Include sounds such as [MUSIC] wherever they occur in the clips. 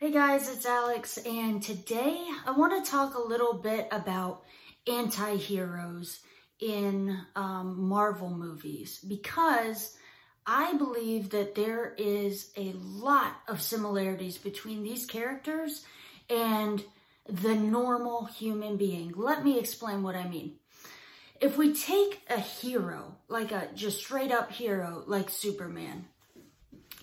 Hey guys, it's Alex, and today I want to talk a little bit about anti heroes in um, Marvel movies because I believe that there is a lot of similarities between these characters and the normal human being. Let me explain what I mean. If we take a hero, like a just straight up hero, like Superman,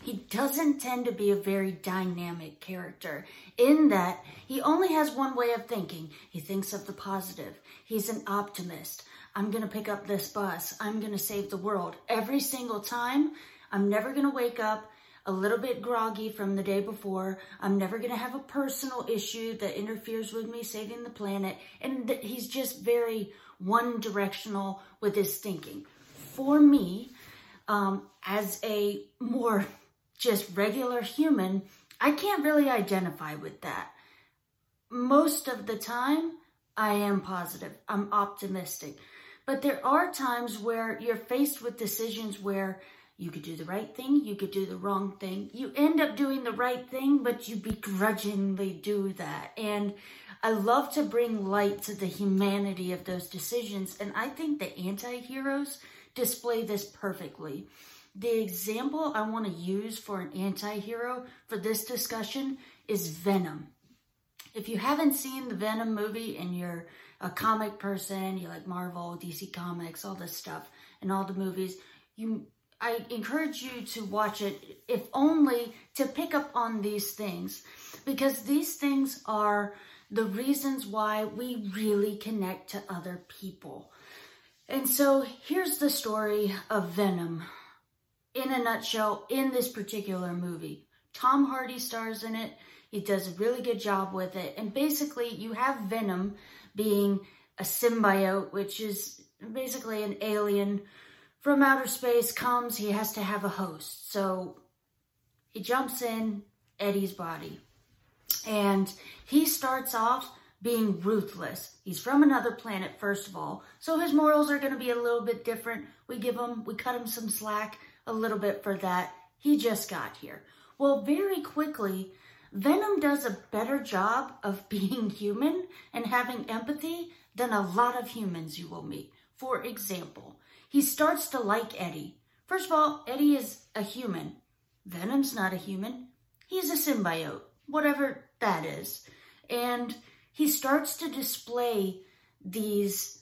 he doesn't tend to be a very dynamic character in that he only has one way of thinking. He thinks of the positive. He's an optimist. I'm going to pick up this bus. I'm going to save the world. Every single time, I'm never going to wake up a little bit groggy from the day before. I'm never going to have a personal issue that interferes with me saving the planet. And he's just very one directional with his thinking. For me, um, as a more just regular human, I can't really identify with that. Most of the time, I am positive. I'm optimistic. But there are times where you're faced with decisions where you could do the right thing, you could do the wrong thing. You end up doing the right thing, but you begrudgingly do that. And I love to bring light to the humanity of those decisions. And I think the anti heroes display this perfectly. The example I want to use for an anti-hero for this discussion is Venom. If you haven't seen the Venom movie and you're a comic person, you like Marvel, DC Comics, all this stuff, and all the movies, you I encourage you to watch it, if only to pick up on these things, because these things are the reasons why we really connect to other people. And so here's the story of Venom in a nutshell in this particular movie. Tom Hardy stars in it. He does a really good job with it. And basically, you have Venom being a symbiote, which is basically an alien from outer space comes, he has to have a host. So he jumps in Eddie's body. And he starts off being ruthless. He's from another planet, first of all. So his morals are going to be a little bit different. We give him, we cut him some slack a little bit for that. He just got here. Well, very quickly, Venom does a better job of [LAUGHS] being human and having empathy than a lot of humans you will meet. For example, he starts to like Eddie. First of all, Eddie is a human. Venom's not a human. He's a symbiote, whatever that is. And he starts to display these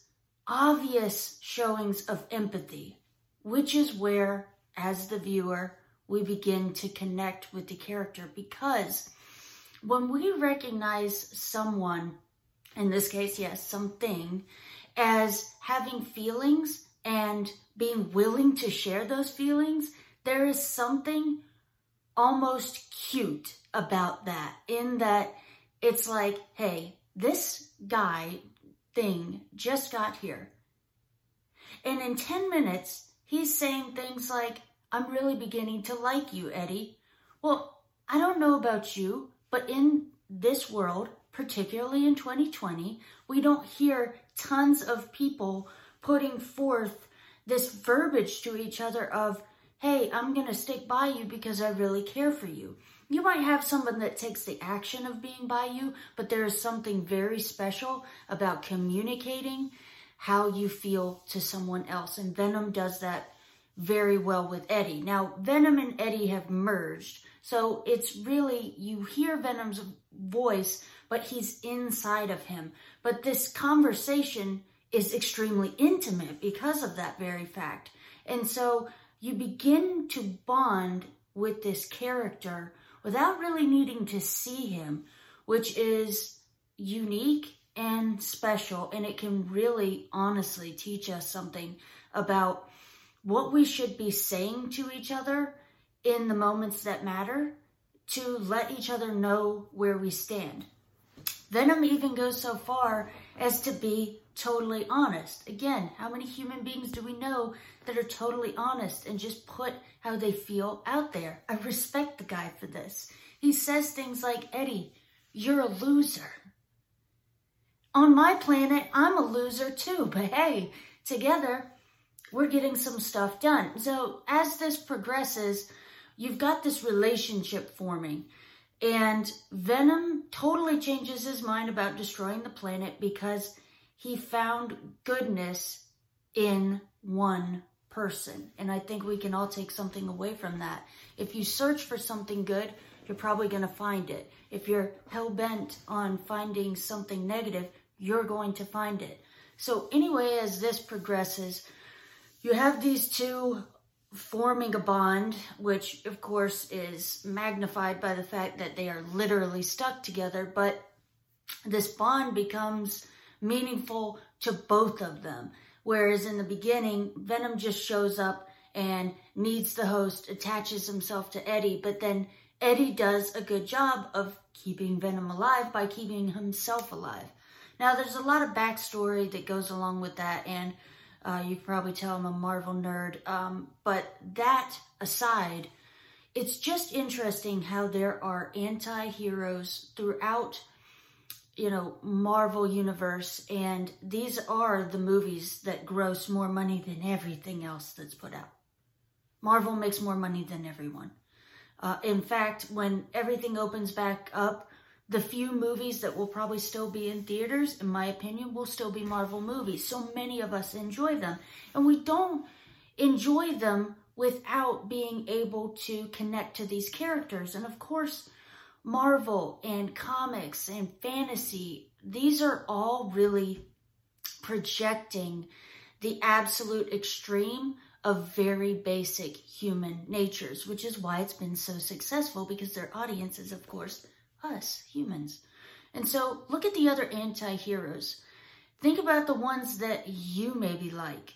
obvious showings of empathy, which is where as the viewer, we begin to connect with the character because when we recognize someone, in this case, yes, something, as having feelings and being willing to share those feelings, there is something almost cute about that, in that it's like, hey, this guy thing just got here. And in 10 minutes, he's saying things like, I'm really beginning to like you, Eddie. Well, I don't know about you, but in this world, particularly in 2020, we don't hear tons of people putting forth this verbiage to each other of, hey, I'm going to stick by you because I really care for you. You might have someone that takes the action of being by you, but there is something very special about communicating how you feel to someone else. And Venom does that very well with Eddie. Now, Venom and Eddie have merged, so it's really, you hear Venom's voice, but he's inside of him. But this conversation is extremely intimate because of that very fact. And so you begin to bond with this character without really needing to see him, which is unique and special. And it can really honestly teach us something about what we should be saying to each other in the moments that matter to let each other know where we stand. Venom even goes so far as to be totally honest. Again, how many human beings do we know that are totally honest and just put how they feel out there? I respect the guy for this. He says things like, Eddie, you're a loser. On my planet, I'm a loser too, but hey, together, we're getting some stuff done. So as this progresses, you've got this relationship forming. And Venom totally changes his mind about destroying the planet because he found goodness in one person. And I think we can all take something away from that. If you search for something good, you're probably going to find it. If you're hell bent on finding something negative, you're going to find it. So, anyway, as this progresses, you have these two forming a bond, which of course is magnified by the fact that they are literally stuck together, but this bond becomes meaningful to both of them. Whereas in the beginning, Venom just shows up and needs the host, attaches himself to Eddie, but then Eddie does a good job of keeping Venom alive by keeping himself alive. Now, there's a lot of backstory that goes along with that, and uh, you can probably tell I'm a Marvel nerd. Um, but that aside, it's just interesting how there are anti-heroes throughout, you know, Marvel universe, and these are the movies that gross more money than everything else that's put out. Marvel makes more money than everyone. Uh, in fact, when everything opens back up, the few movies that will probably still be in theaters, in my opinion, will still be Marvel movies. So many of us enjoy them. And we don't enjoy them without being able to connect to these characters. And of course, Marvel and comics and fantasy, these are all really projecting the absolute extreme of very basic human natures, which is why it's been so successful because their audience is, of course, us, humans. And so look at the other anti heroes. Think about the ones that you maybe like.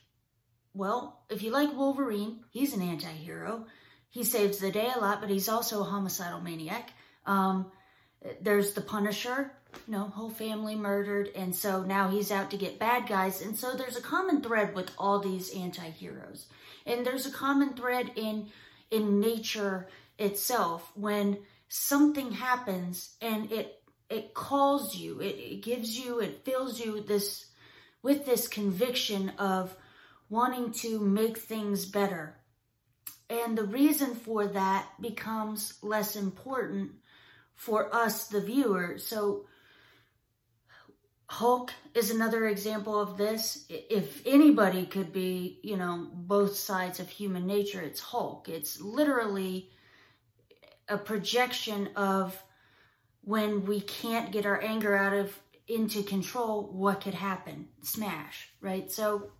Well, if you like Wolverine, he's an anti hero. He saves the day a lot, but he's also a homicidal maniac. Um, there's the Punisher, you know, whole family murdered, and so now he's out to get bad guys. And so there's a common thread with all these anti-heroes. And there's a common thread in in nature itself when something happens and it it calls you it, it gives you it fills you this with this conviction of wanting to make things better and the reason for that becomes less important for us the viewer so Hulk is another example of this. If anybody could be, you know, both sides of human nature, it's Hulk. It's literally a projection of when we can't get our anger out of into control, what could happen? Smash, right? So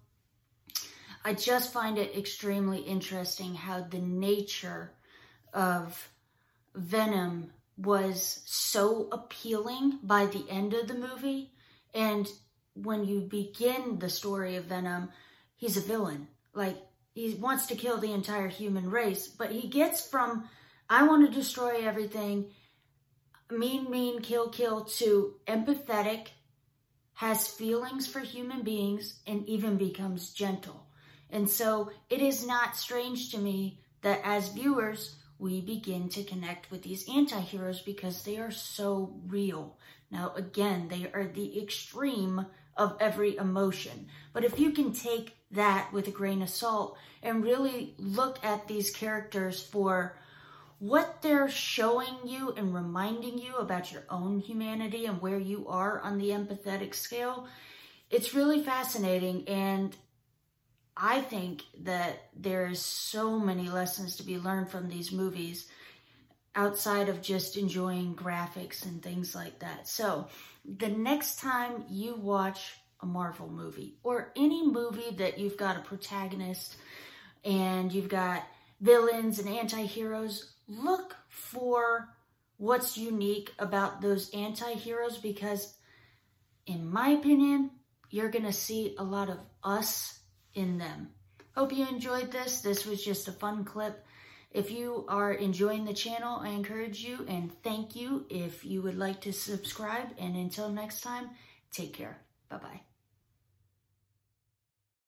I just find it extremely interesting how the nature of Venom was so appealing by the end of the movie. And when you begin the story of Venom, he's a villain. Like, he wants to kill the entire human race, but he gets from I want to destroy everything. Mean, mean, kill, kill to empathetic, has feelings for human beings, and even becomes gentle. And so it is not strange to me that as viewers, we begin to connect with these anti heroes because they are so real. Now, again, they are the extreme of every emotion. But if you can take that with a grain of salt and really look at these characters for what they're showing you and reminding you about your own humanity and where you are on the empathetic scale, it's really fascinating. And I think that there's so many lessons to be learned from these movies outside of just enjoying graphics and things like that. So the next time you watch a Marvel movie or any movie that you've got a protagonist and you've got villains and anti-heroes, look for what's unique about those anti-heroes because in my opinion, you're going to see a lot of us in them. Hope you enjoyed this. This was just a fun clip. If you are enjoying the channel, I encourage you and thank you if you would like to subscribe. And until next time, take care. Bye-bye.